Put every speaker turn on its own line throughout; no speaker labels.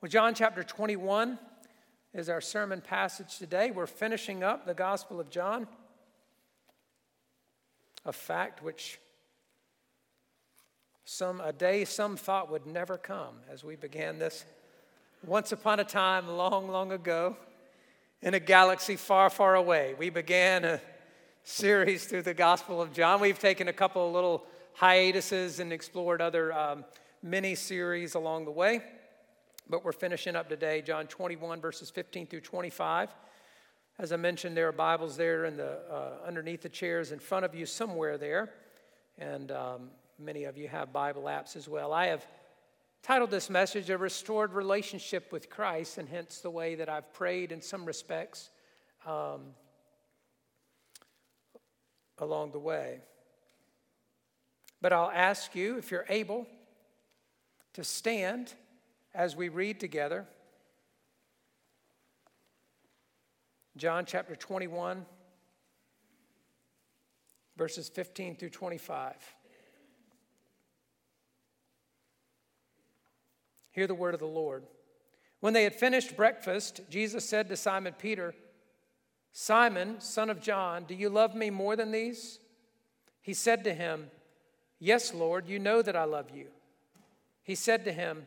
Well, John chapter 21 is our sermon passage today. We're finishing up the Gospel of John, a fact which some a day some thought would never come as we began this once upon a time long long ago in a galaxy far far away. We began a series through the gospel of john. We've taken a couple of little hiatuses and explored other um, mini series along the way but we're finishing up today, John 21, verses 15 through 25. As I mentioned, there are Bibles there in the, uh, underneath the chairs in front of you, somewhere there. And um, many of you have Bible apps as well. I have titled this message, A Restored Relationship with Christ, and hence the way that I've prayed in some respects um, along the way. But I'll ask you, if you're able, to stand as we read together John chapter 21, verses 15 through 25. Hear the word of the Lord. When they had finished breakfast, Jesus said to Simon Peter, Simon, son of John, do you love me more than these? He said to him, Yes, Lord, you know that I love you. He said to him,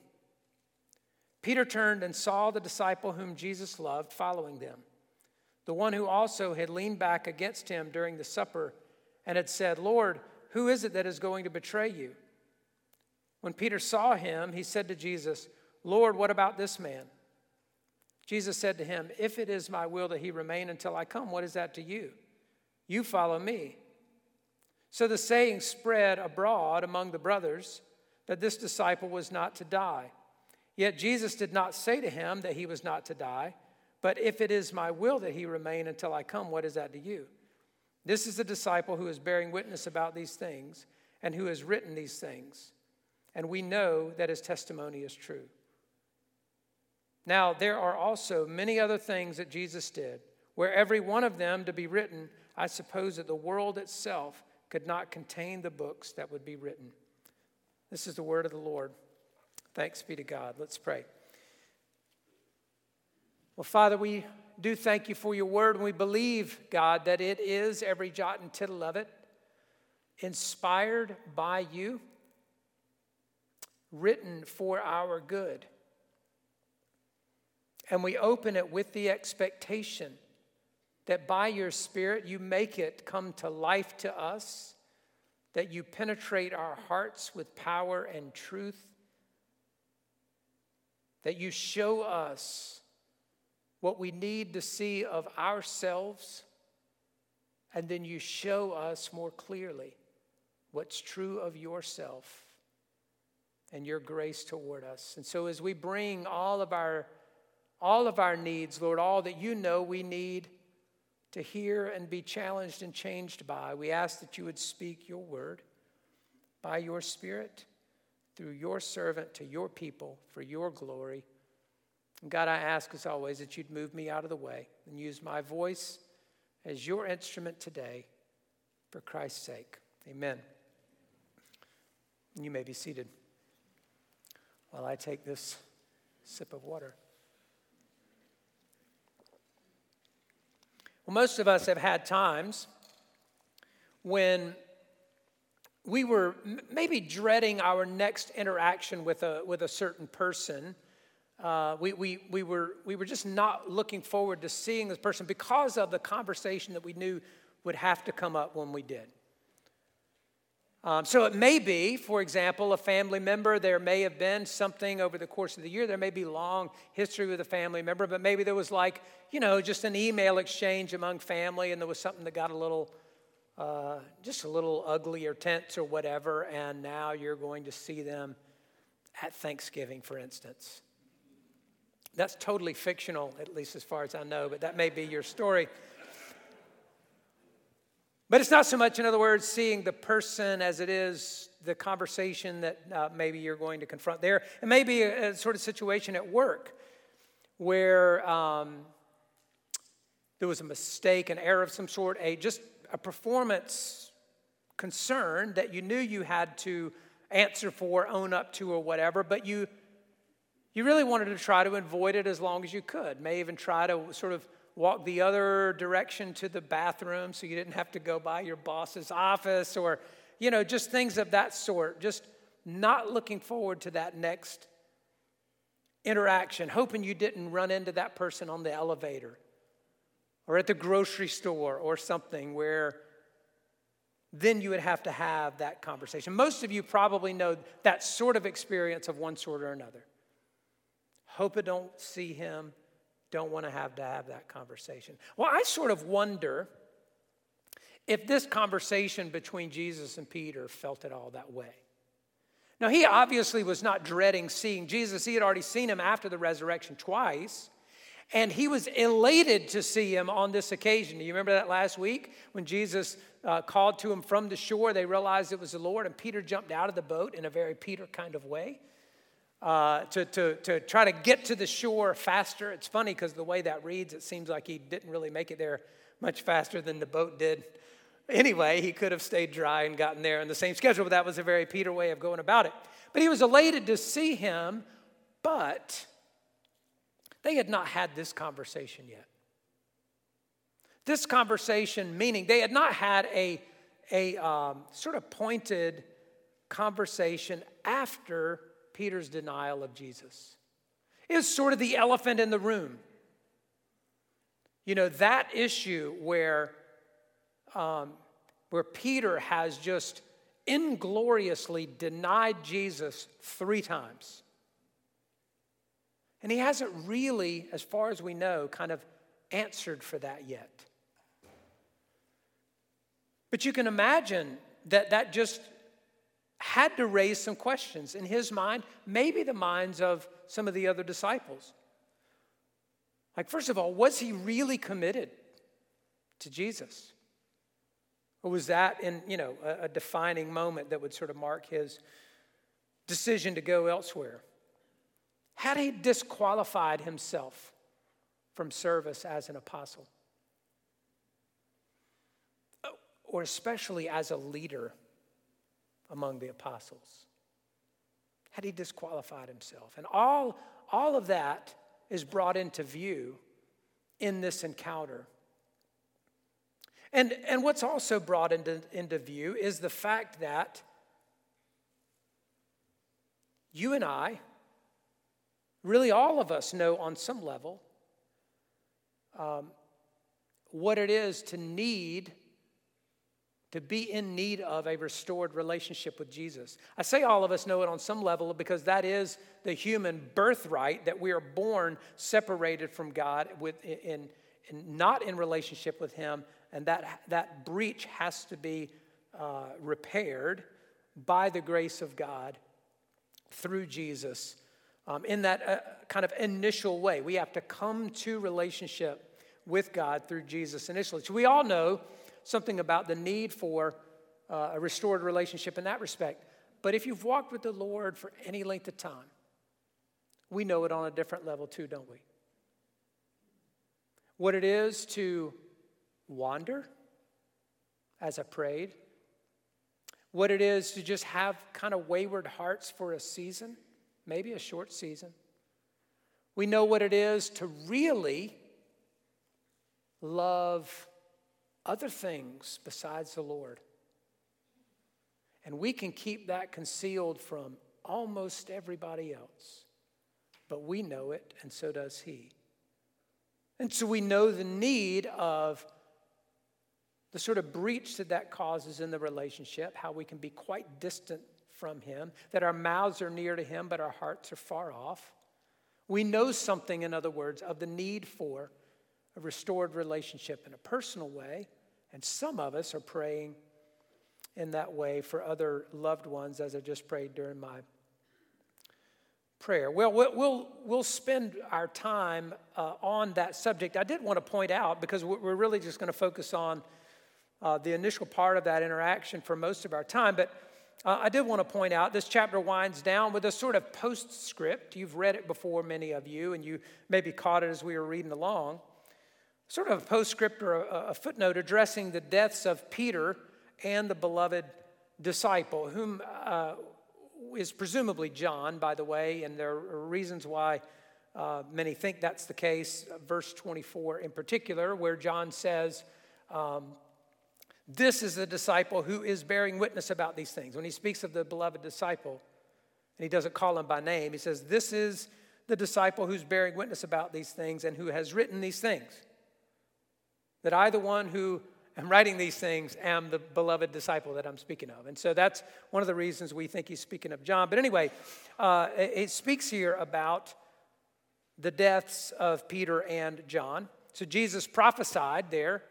Peter turned and saw the disciple whom Jesus loved following them, the one who also had leaned back against him during the supper and had said, Lord, who is it that is going to betray you? When Peter saw him, he said to Jesus, Lord, what about this man? Jesus said to him, If it is my will that he remain until I come, what is that to you? You follow me. So the saying spread abroad among the brothers that this disciple was not to die. Yet Jesus did not say to him that he was not to die, but if it is my will that he remain until I come, what is that to you? This is the disciple who is bearing witness about these things and who has written these things. And we know that his testimony is true. Now, there are also many other things that Jesus did, where every one of them to be written, I suppose that the world itself could not contain the books that would be written. This is the word of the Lord. Thanks be to God. Let's pray. Well, Father, we do thank you for your word, and we believe, God, that it is every jot and tittle of it inspired by you, written for our good. And we open it with the expectation that by your Spirit you make it come to life to us, that you penetrate our hearts with power and truth that you show us what we need to see of ourselves, and then you show us more clearly what's true of yourself and your grace toward us. And so as we bring all of our all of our needs, Lord, all that you know we need to hear and be challenged and changed by, we ask that you would speak your word by your spirit through your servant to your people for your glory. And God, I ask as always that you'd move me out of the way and use my voice as your instrument today for Christ's sake. Amen. You may be seated while I take this sip of water. Well, most of us have had times when we were maybe dreading our next interaction with a, with a certain person uh, we, we, we, were, we were just not looking forward to seeing this person because of the conversation that we knew would have to come up when we did. Um, so it may be, for example, a family member. There may have been something over the course of the year. There may be long history with a family member, but maybe there was like, you know, just an email exchange among family, and there was something that got a little, uh, just a little ugly or tense or whatever, and now you're going to see them at Thanksgiving, for instance. That's totally fictional, at least as far as I know, but that may be your story. But it's not so much, in other words, seeing the person as it is the conversation that uh, maybe you're going to confront there. It may be a, a sort of situation at work where um, there was a mistake, an error of some sort, a just a performance concern that you knew you had to answer for, own up to, or whatever, but you you really wanted to try to avoid it as long as you could. May even try to sort of walk the other direction to the bathroom so you didn't have to go by your boss's office or, you know, just things of that sort. Just not looking forward to that next interaction, hoping you didn't run into that person on the elevator or at the grocery store or something where then you would have to have that conversation. Most of you probably know that sort of experience of one sort or another. Hope I don't see him don't want to have to have that conversation. Well, I sort of wonder if this conversation between Jesus and Peter felt it all that way. Now, he obviously was not dreading seeing Jesus. He had already seen him after the resurrection twice, and he was elated to see him on this occasion. Do you remember that last week when Jesus uh, called to him from the shore? They realized it was the Lord, and Peter jumped out of the boat in a very Peter kind of way uh, to, to, to try to get to the shore faster. It's funny because the way that reads, it seems like he didn't really make it there much faster than the boat did. Anyway, he could have stayed dry and gotten there in the same schedule, but that was a very Peter way of going about it. But he was elated to see him, but they had not had this conversation yet. This conversation, meaning they had not had a, a um, sort of pointed conversation after Peter's denial of Jesus. Is sort of the elephant in the room. You know, that issue where, um, where Peter has just ingloriously denied Jesus three times. And he hasn't really, as far as we know, kind of answered for that yet. But you can imagine that that just had to raise some questions in his mind, maybe the minds of some of the other disciples. Like, first of all, was he really committed to Jesus? Or was that in, you know, a, a defining moment that would sort of mark his decision to go elsewhere? Had he disqualified himself from service as an apostle? Uh, or especially as a leader among the apostles? Had he disqualified himself? And all, all of that is brought into view in this encounter. And, and what's also brought into, into view is the fact that you and I, really all of us, know on some level um, what it is to need to be in need of a restored relationship with Jesus. I say all of us know it on some level because that is the human birthright that we are born separated from God with, in, in not in relationship with Him, and that, that breach has to be uh, repaired by the grace of God through Jesus um, in that uh, kind of initial way. We have to come to relationship with God through Jesus initially. So we all know something about the need for uh, a restored relationship in that respect. But if you've walked with the Lord for any length of time, we know it on a different level too, don't we? What it is to wander, as I prayed, what it is to just have kind of wayward hearts for a season, maybe a short season. We know what it is to really love other things besides the Lord. And we can keep that concealed from almost everybody else but we know it, and so does he. And so we know the need of the sort of breach that that causes in the relationship, how we can be quite distant from him, that our mouths are near to him, but our hearts are far off. We know something, in other words, of the need for a restored relationship in a personal way, and some of us are praying in that way for other loved ones, as I just prayed during my prayer. Well, we'll, we'll spend our time uh, on that subject. I did want to point out, because we're really just going to focus on uh, the initial part of that interaction for most of our time, but uh, I did want to point out this chapter winds down with a sort of postscript. You've read it before, many of you, and you maybe caught it as we were reading along. Sort of a postscript or a, a footnote addressing the deaths of Peter and the beloved disciple, whom uh, is presumably John, by the way, and there are reasons why uh, many think that's the case. Verse 24 in particular, where John says, um, This is the disciple who is bearing witness about these things. When he speaks of the beloved disciple, and he doesn't call him by name, he says, This is the disciple who's bearing witness about these things and who has written these things. That I, the one who am writing these things am the beloved disciple that I'm speaking of. And so that's one of the reasons we think he's speaking of John. But anyway, uh, it speaks here about the deaths of Peter and John. So Jesus prophesied there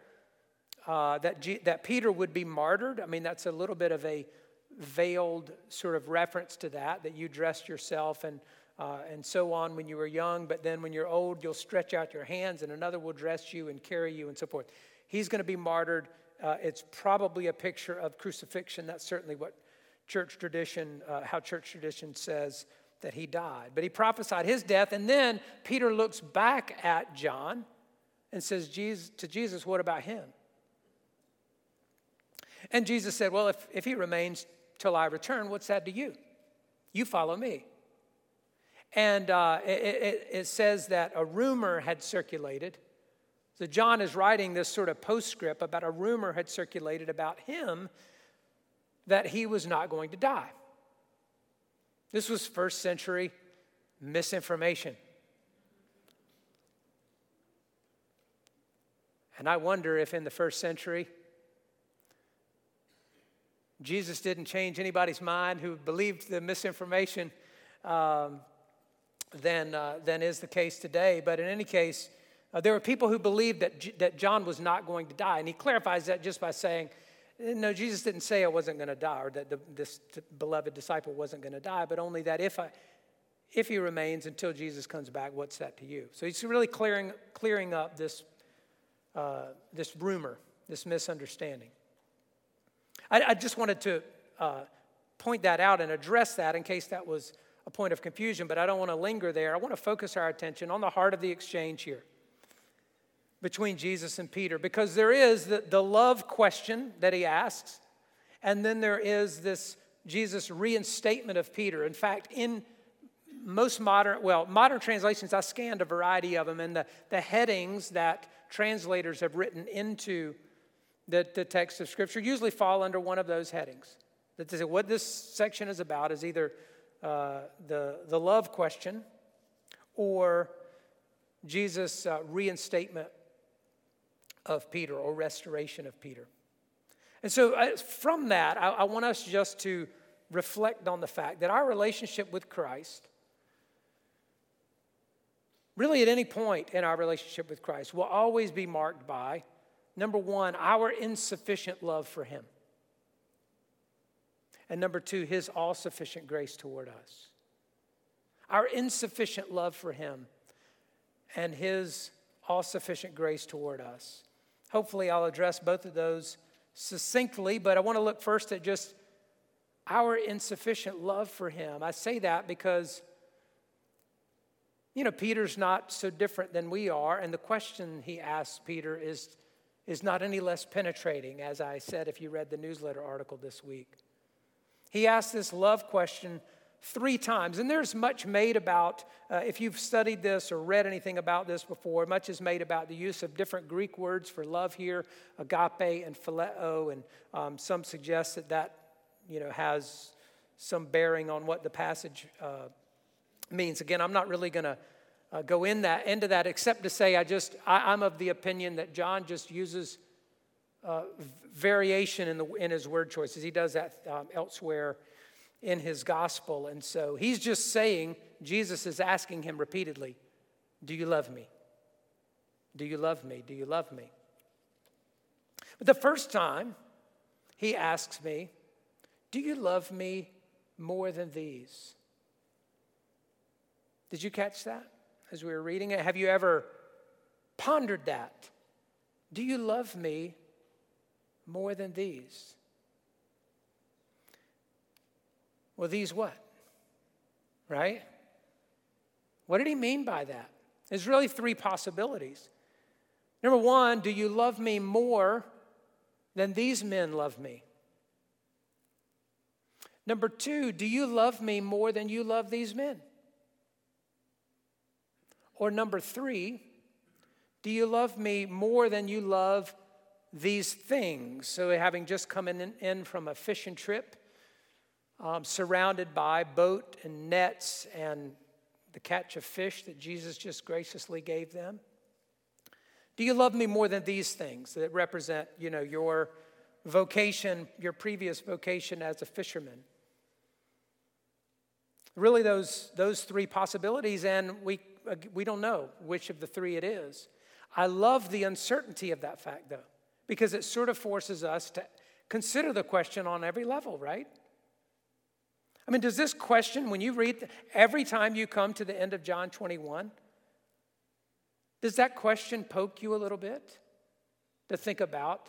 uh, that, G- that Peter would be martyred. I mean, that's a little bit of a veiled sort of reference to that, that you dressed yourself and, uh, and so on when you were young, but then when you're old, you'll stretch out your hands and another will dress you and carry you and so forth. He's going to be martyred. Uh, it's probably a picture of crucifixion. That's certainly what church tradition, uh, how church tradition says that he died. But he prophesied his death, and then Peter looks back at John and says Jesus, to Jesus, What about him? And Jesus said, Well, if, if he remains till I return, what's that to you? You follow me. And uh, it, it, it says that a rumor had circulated so John is writing this sort of postscript about a rumor had circulated about him that he was not going to die. This was first century misinformation. And I wonder if in the first century, Jesus didn't change anybody's mind who believed the misinformation um, than, uh, than is the case today. But in any case, uh, there were people who believed that, J- that John was not going to die. And he clarifies that just by saying, no, Jesus didn't say I wasn't going to die or that the, this t- beloved disciple wasn't going to die, but only that if, I, if he remains until Jesus comes back, what's that to you? So he's really clearing, clearing up this, uh, this rumor, this misunderstanding. I, I just wanted to uh, point that out and address that in case that was a point of confusion, but I don't want to linger there. I want to focus our attention on the heart of the exchange here between Jesus and Peter because there is the, the love question that he asks, and then there is this Jesus reinstatement of Peter. In fact, in most modern, well, modern translations, I scanned a variety of them, and the, the headings that translators have written into the, the text of Scripture usually fall under one of those headings. That is, what this section is about is either uh, the, the love question or Jesus' uh, reinstatement of Peter or restoration of Peter. And so, uh, from that, I, I want us just to reflect on the fact that our relationship with Christ, really at any point in our relationship with Christ, will always be marked by number one, our insufficient love for Him. And number two, His all sufficient grace toward us. Our insufficient love for Him and His all sufficient grace toward us. Hopefully, I'll address both of those succinctly, but I want to look first at just our insufficient love for Him. I say that because, you know, Peter's not so different than we are, and the question he asks Peter is, is not any less penetrating, as I said if you read the newsletter article this week. He asked this love question three times. And there's much made about, uh, if you've studied this or read anything about this before, much is made about the use of different Greek words for love here, agape and phileo. And um, some suggest that that, you know, has some bearing on what the passage uh, means. Again, I'm not really going to uh, go in that into that except to say I just I, am of the opinion that John just uses uh, variation in the in his word choices. He does that um, elsewhere in his gospel, and so he's just saying Jesus is asking him repeatedly, "Do you love me? Do you love me? Do you love me?" But the first time he asks me, "Do you love me more than these?" Did you catch that as we were reading it? Have you ever pondered that? Do you love me more than these? Well, these what? Right? What did he mean by that? There's really three possibilities. Number one, do you love me more than these men love me? Number two, do you love me more than you love these men? Or number three, do you love me more than you love these things? So, having just come in, in from a fishing trip, um, surrounded by boat and nets and the catch of fish that Jesus just graciously gave them. Do you love me more than these things that represent, you know, your vocation, your previous vocation as a fisherman? Really, those, those three possibilities, and we we don't know which of the three it is. I love the uncertainty of that fact, though, because it sort of forces us to consider the question on every level, right? I mean, does this question, when you read every time you come to the end of John 21, does that question poke you a little bit to think about?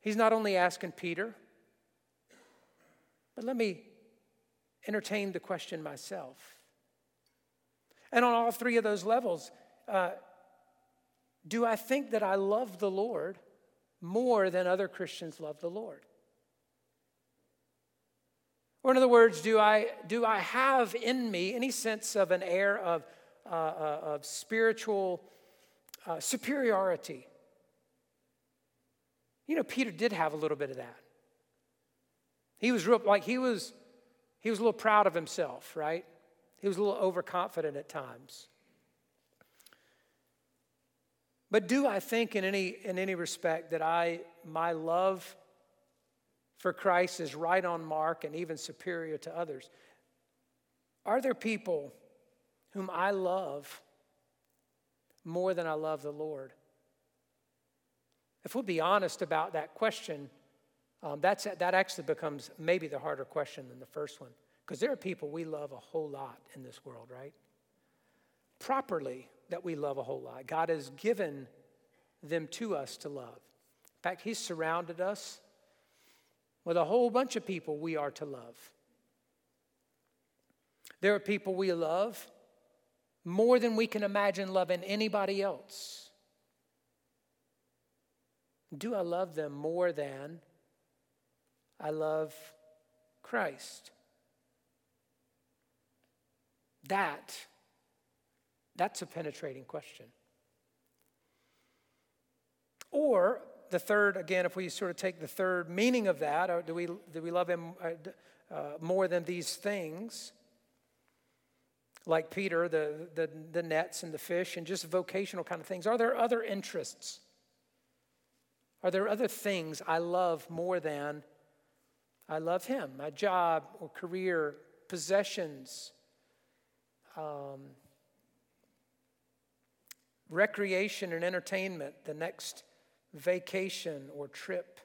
He's not only asking Peter, but let me entertain the question myself. And on all three of those levels, uh, do I think that I love the Lord more than other Christians love the Lord? Or, in other words, do I, do I have in me any sense of an air of, uh, uh, of spiritual uh, superiority? You know, Peter did have a little bit of that. He was real, like he was, he was a little proud of himself, right? He was a little overconfident at times. But do I think in any, in any respect that I, my love for Christ is right on mark and even superior to others? Are there people whom I love more than I love the Lord? If we'll be honest about that question, um, that's, that actually becomes maybe the harder question than the first one. Because there are people we love a whole lot in this world, right? Properly, that we love a whole lot. God has given them to us to love. In fact, He's surrounded us with a whole bunch of people we are to love. There are people we love more than we can imagine loving anybody else. Do I love them more than I love Christ? That, that's a penetrating question. Or the third, again, if we sort of take the third meaning of that, do we, do we love him uh, uh, more than these things? Like Peter, the, the, the nets and the fish, and just vocational kind of things. Are there other interests? Are there other things I love more than I love him? My job or career, possessions, um, recreation and entertainment, the next vacation or trip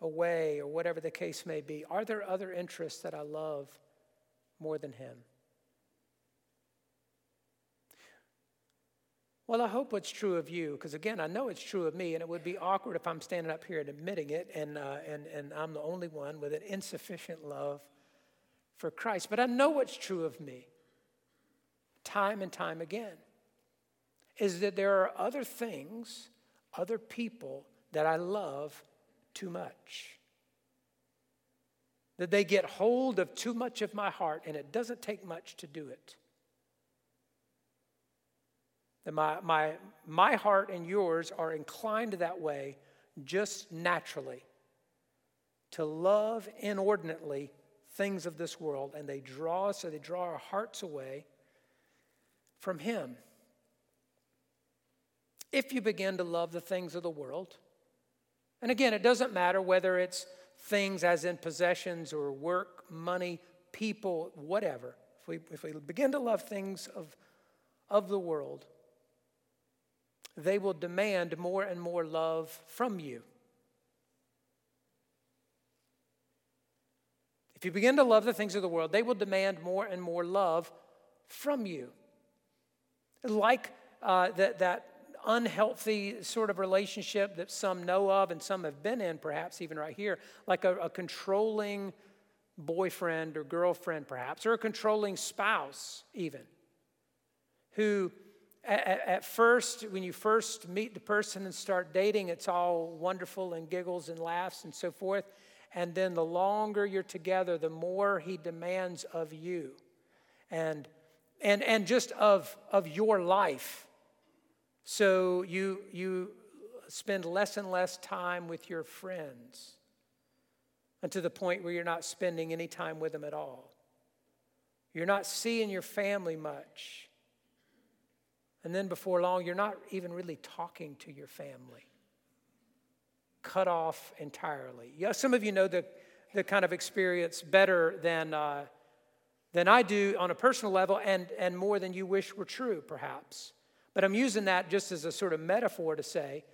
away, or whatever the case may be? Are there other interests that I love more than Him? Well, I hope it's true of you, because again, I know it's true of me, and it would be awkward if I'm standing up here and admitting it, and, uh, and, and I'm the only one with an insufficient love for Christ. But I know what's true of me time and time again is that there are other things, other people that I love too much. That they get hold of too much of my heart, and it doesn't take much to do it. That my, my, my heart and yours are inclined that way just naturally to love inordinately things of this world and they draw us or they draw our hearts away from Him. If you begin to love the things of the world, and again, it doesn't matter whether it's things as in possessions or work, money, people, whatever. If we, if we begin to love things of, of the world, they will demand more and more love from you. If you begin to love the things of the world, they will demand more and more love from you. Like uh, that, that unhealthy sort of relationship that some know of and some have been in, perhaps even right here, like a, a controlling boyfriend or girlfriend, perhaps, or a controlling spouse, even, who at, at, first, when you first meet the person and start dating, it's all wonderful and giggles and laughs and so forth. And then the longer you're together, the more he demands of you and, and, and just of, of your life so you, you spend less and less time with your friends and to the point where you're not spending any time with them at all. You're not seeing your family much. And then before long, you're not even really talking to your family. Cut off entirely. Yeah, some of you know the, the kind of experience better than, uh, than I do on a personal level and, and more than you wish were true, perhaps. But I'm using that just as a sort of metaphor to say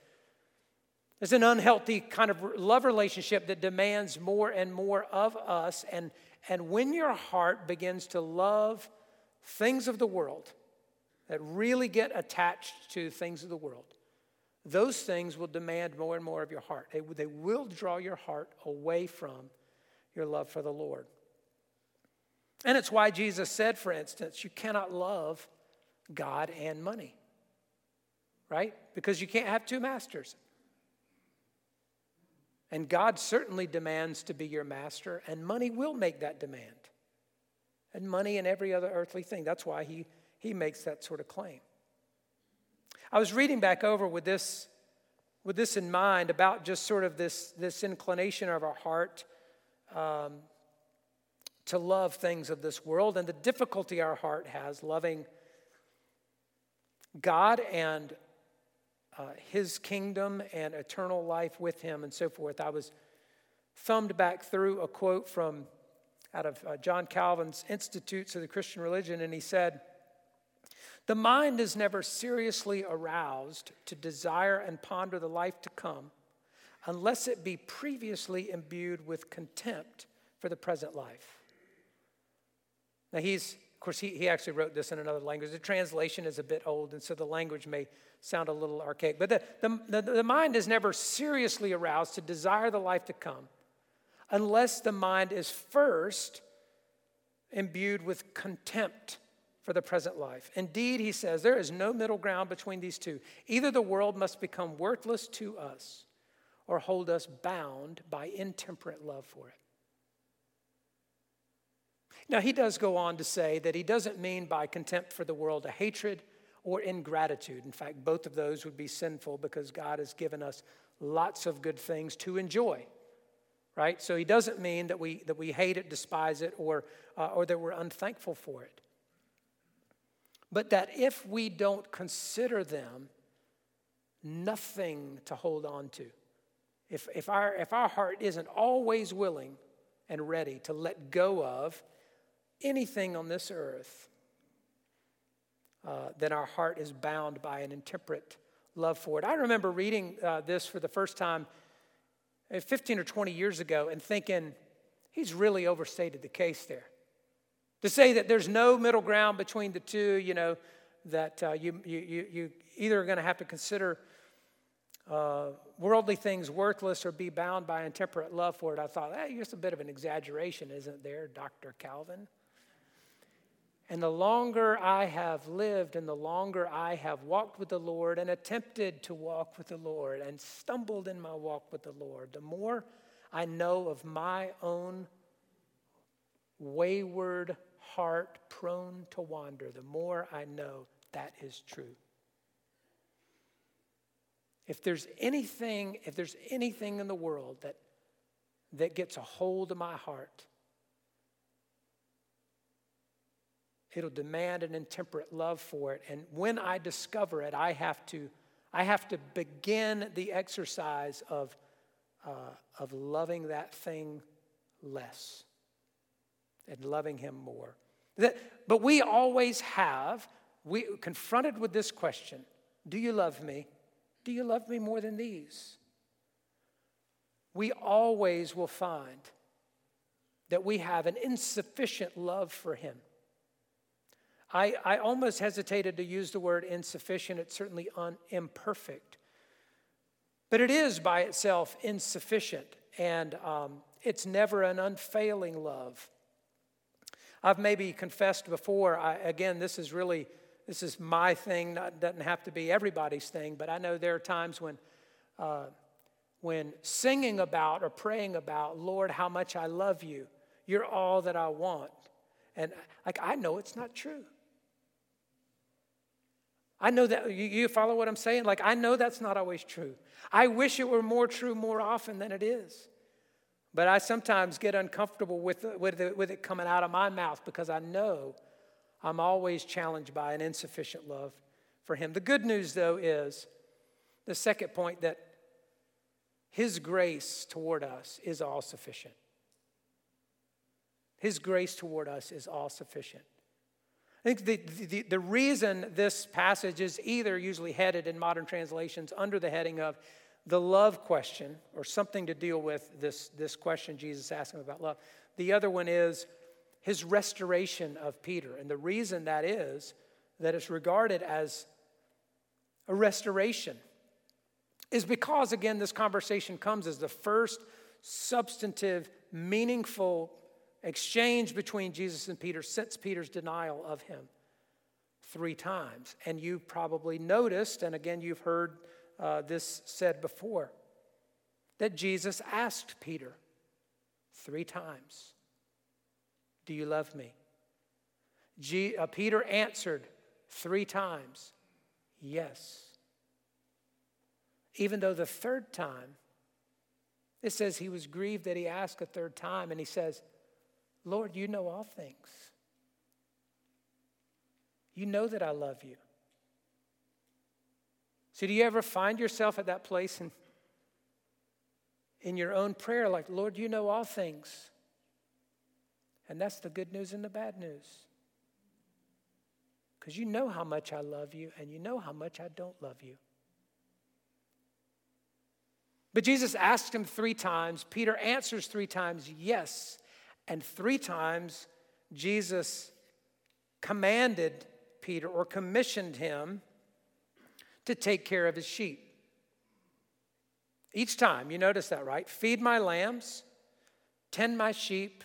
it's an unhealthy kind of love relationship that demands more and more of us. And, and when your heart begins to love things of the world, that really get attached to things of the world, those things will demand more and more of your heart. They, they will draw your heart away from your love for the Lord. And it's why Jesus said, for instance, you cannot love God and money right? Because you can't have two masters. And God certainly demands to be your master, and money will make that demand. And money and every other earthly thing. That's why he, he makes that sort of claim. I was reading back over with this, with this in mind about just sort of this, this inclination of our heart um, to love things of this world and the difficulty our heart has loving God and uh, his kingdom and eternal life with him and so forth. I was thumbed back through a quote from out of uh, John Calvin's Institutes of the Christian Religion, and he said, The mind is never seriously aroused to desire and ponder the life to come unless it be previously imbued with contempt for the present life. Now, he's, of course, he, he actually wrote this in another language. The translation is a bit old, and so the language may sound a little archaic. But the, the, the, the mind is never seriously aroused to desire the life to come unless the mind is first imbued with contempt for the present life. Indeed, he says, there is no middle ground between these two. Either the world must become worthless to us or hold us bound by intemperate love for it. Now, he does go on to say that he doesn't mean by contempt for the world a hatred or ingratitude. In fact, both of those would be sinful because God has given us lots of good things to enjoy. Right? So he doesn't mean that we, that we hate it, despise it, or, uh, or that we're unthankful for it. But that if we don't consider them nothing to hold on to, if, if, our, if our heart isn't always willing and ready to let go of anything on this earth, uh, then our heart is bound by an intemperate love for it. I remember reading uh, this for the first time uh, 15 or 20 years ago and thinking, he's really overstated the case there. To say that there's no middle ground between the two, you know, that uh, you, you, you either are going to have to consider uh, worldly things worthless or be bound by intemperate love for it. I thought, hey, just a bit of an exaggeration, isn't there, Dr. Calvin? And the longer I have lived and the longer I have walked with the Lord and attempted to walk with the Lord and stumbled in my walk with the Lord, the more I know of my own wayward heart prone to wander, the more I know that is true. If there's anything, if there's anything in the world that, that gets a hold of my heart, it'll demand an intemperate love for it. And when I discover it, I have to, I have to begin the exercise of, uh, of loving that thing less and loving him more. That, but we always have, we confronted with this question Do you love me? Do you love me more than these? We always will find that we have an insufficient love for him. I, I almost hesitated to use the word insufficient. It's certainly un, imperfect. But it is by itself insufficient, and um, it's never an unfailing love. I've maybe confessed before, I, again, this is really, this is my thing, not, doesn't have to be everybody's thing, but I know there are times when, uh, when singing about or praying about, Lord, how much I love you, you're all that I want. And like, I know it's not true. I know that, you, you follow what I'm saying? Like, I know that's not always true. I wish it were more true more often than it is. But I sometimes get uncomfortable with, with, it, with it coming out of my mouth because I know I'm always challenged by an insufficient love for Him. The good news, though, is the second point that His grace toward us is all sufficient. His grace toward us is all sufficient. I think the, the, the, reason this passage is either usually headed in modern translations under the heading of the love question, or something to deal with this, this question Jesus asked him about love. The other one is his restoration of Peter. And the reason that is that it's regarded as a restoration is because, again, this conversation comes as the first substantive, meaningful exchange between Jesus and Peter since Peter's denial of him three times. And you probably noticed, and again, you've heard uh, this said before that Jesus asked Peter three times, Do you love me? G- uh, Peter answered three times, Yes. Even though the third time, it says he was grieved that he asked a third time, and he says, Lord, you know all things. You know that I love you. So, do you ever find yourself at that place in, in your own prayer, like, Lord, you know all things? And that's the good news and the bad news. Because you know how much I love you, and you know how much I don't love you. But Jesus asked him three times. Peter answers three times, yes. And three times, Jesus commanded Peter or commissioned him to take care of his sheep. Each time, you notice that, right? Feed my lambs, tend my sheep,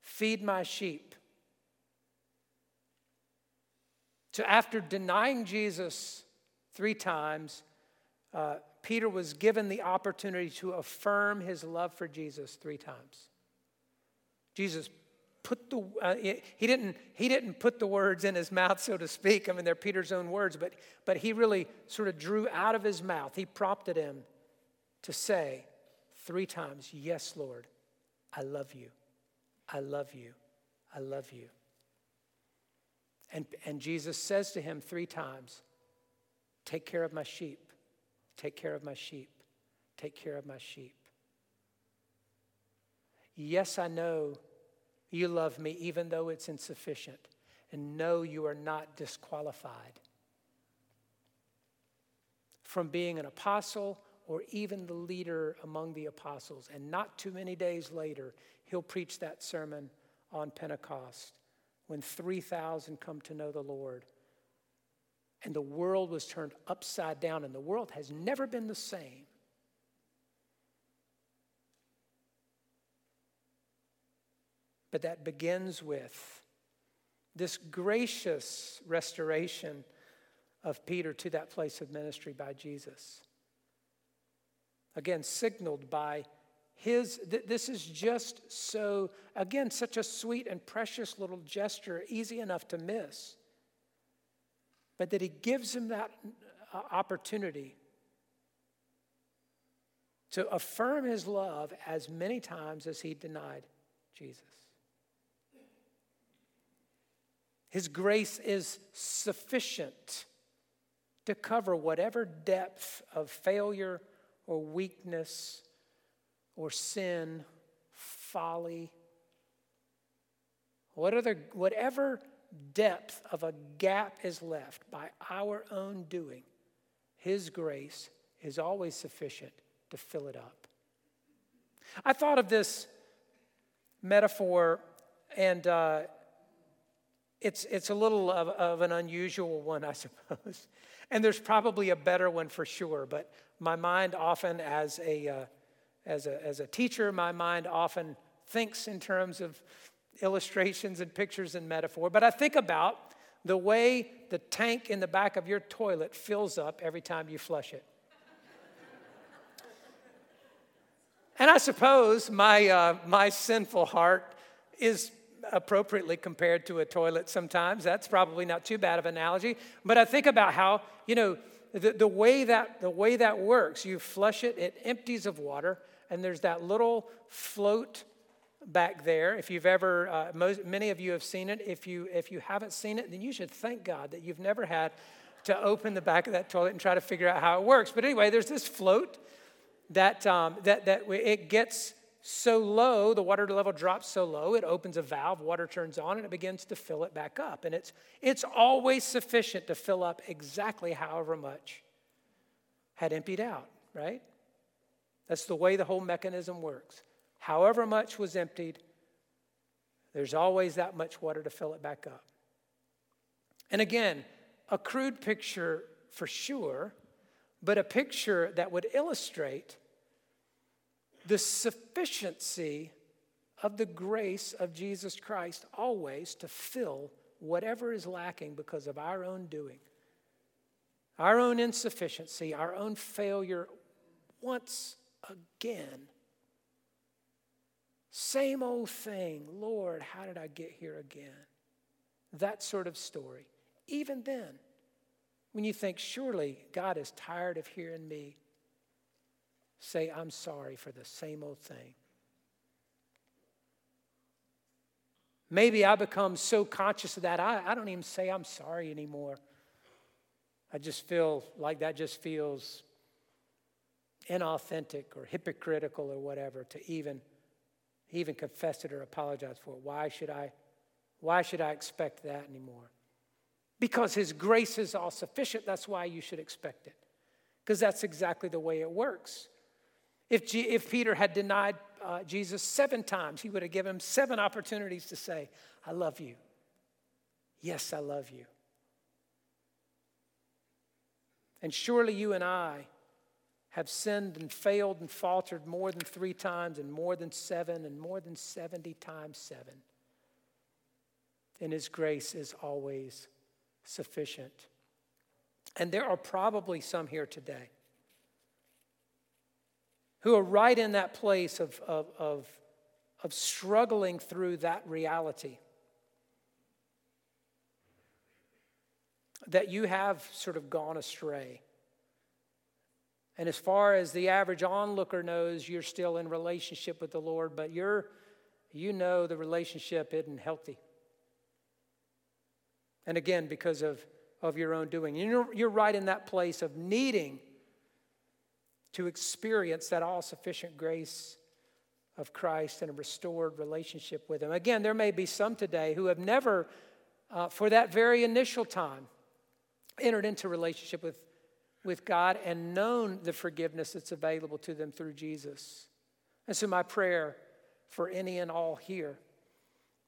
feed my sheep. So, after denying Jesus three times, uh, Peter was given the opportunity to affirm his love for Jesus three times. Jesus put the, uh, he, didn't, he didn't put the words in his mouth, so to speak. I mean, they're Peter's own words, but, but he really sort of drew out of his mouth, he prompted him to say three times, Yes, Lord, I love you. I love you. I love you. And, and Jesus says to him three times, Take care of my sheep. Take care of my sheep. Take care of my sheep. Yes, I know you love me even though it's insufficient. And no, you are not disqualified from being an apostle or even the leader among the apostles. And not too many days later, he'll preach that sermon on Pentecost when 3,000 come to know the Lord. And the world was turned upside down, and the world has never been the same but that begins with this gracious restoration of Peter to that place of ministry by Jesus. Again, signaled by his, th- this is just so, again, such a sweet and precious little gesture, easy enough to miss. But that he gives him that uh, opportunity to affirm his love as many times as he denied Jesus. His grace is sufficient to cover whatever depth of failure or weakness or sin, folly, whatever, whatever depth of a gap is left by our own doing, His grace is always sufficient to fill it up. I thought of this metaphor, and uh, it's, it's a little of, of an unusual one, I suppose. And there's probably a better one for sure, but my mind often, as a, uh, as a, as a teacher, my mind often thinks in terms of illustrations and pictures and metaphor. But I think about the way the tank in the back of your toilet fills up every time you flush it. and I suppose my, uh, my sinful heart is appropriately compared to a toilet sometimes. That's probably not too bad of an analogy. But I think about how, you know, the, the, way that, the way that works, you flush it, it empties of water, and there's that little float back there. If you've ever, uh, most, many of you have seen it. If you, if you haven't seen it, then you should thank God that you've never had to open the back of that toilet and try to figure out how it works. But anyway, there's this float that, um, that, that it gets so low, the water level drops so low, it opens a valve, water turns on, and it begins to fill it back up. And it's, it's always sufficient to fill up exactly however much had emptied out, right? That's the way the whole mechanism works. However much was emptied, there's always that much water to fill it back up. And again, a crude picture for sure, but a picture that would illustrate the sufficiency of the grace of Jesus Christ always to fill whatever is lacking because of our own doing, our own insufficiency, our own failure once again. Same old thing. Lord, how did I get here again? That sort of story. Even then, when you think, surely God is tired of hearing me say, I'm sorry for the same old thing. Maybe I become so conscious of that, I, I don't even say I'm sorry anymore. I just feel like that just feels inauthentic or hypocritical or whatever to even, even confess it or apologize for it. Why should I, why should I expect that anymore? Because his grace is all sufficient. That's why you should expect it. Because that's exactly the way it works. If, G, if Peter had denied uh, Jesus seven times, he would have given him seven opportunities to say, I love you. Yes, I love you. And surely you and I have sinned and failed and faltered more than three times, and more than seven, and more than 70 times seven. And His grace is always sufficient. And there are probably some here today who are right in that place of, of, of, of struggling through that reality. That you have sort of gone astray. And as far as the average onlooker knows, you're still in relationship with the Lord, but you're, you know the relationship isn't healthy. And again, because of, of your own doing. You're, you're right in that place of needing to experience that all sufficient grace of Christ and a restored relationship with Him. Again, there may be some today who have never, uh, for that very initial time, entered into relationship with, with God and known the forgiveness that's available to them through Jesus. And so, my prayer for any and all here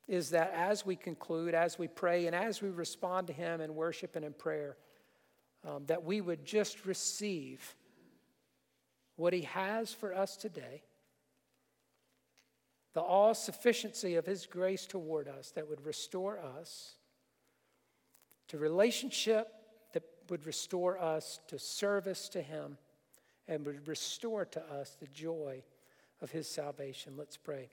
is that as we conclude, as we pray, and as we respond to Him in worship and in prayer, um, that we would just receive what He has for us today, the all sufficiency of His grace toward us that would restore us to relationship that would restore us to service to Him and would restore to us the joy of His salvation. Let's pray.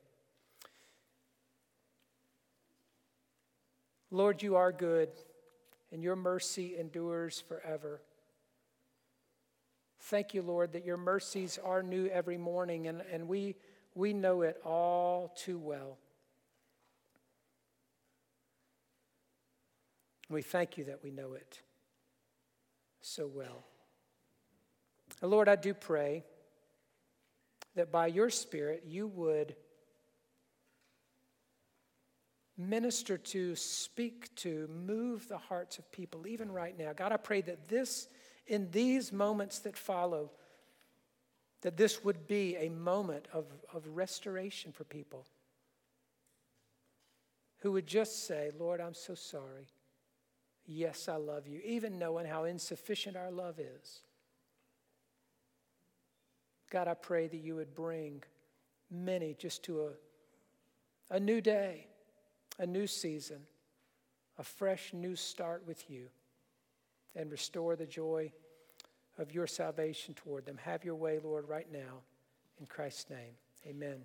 Lord, you are good, and your mercy endures forever. Thank you, Lord, that your mercies are new every morning, and, and we, we know it all too well. We thank you that we know it so well. And Lord, I do pray that by your Spirit you would minister to, speak to, move the hearts of people, even right now. God, I pray that this, in these moments that follow, that this would be a moment of, of restoration for people who would just say, Lord, I'm so sorry. Yes, I love you, even knowing how insufficient our love is. God, I pray that you would bring many just to a, a new day, a new season, a fresh new start with you, and restore the joy of your salvation toward them. Have your way, Lord, right now. In Christ's name, amen.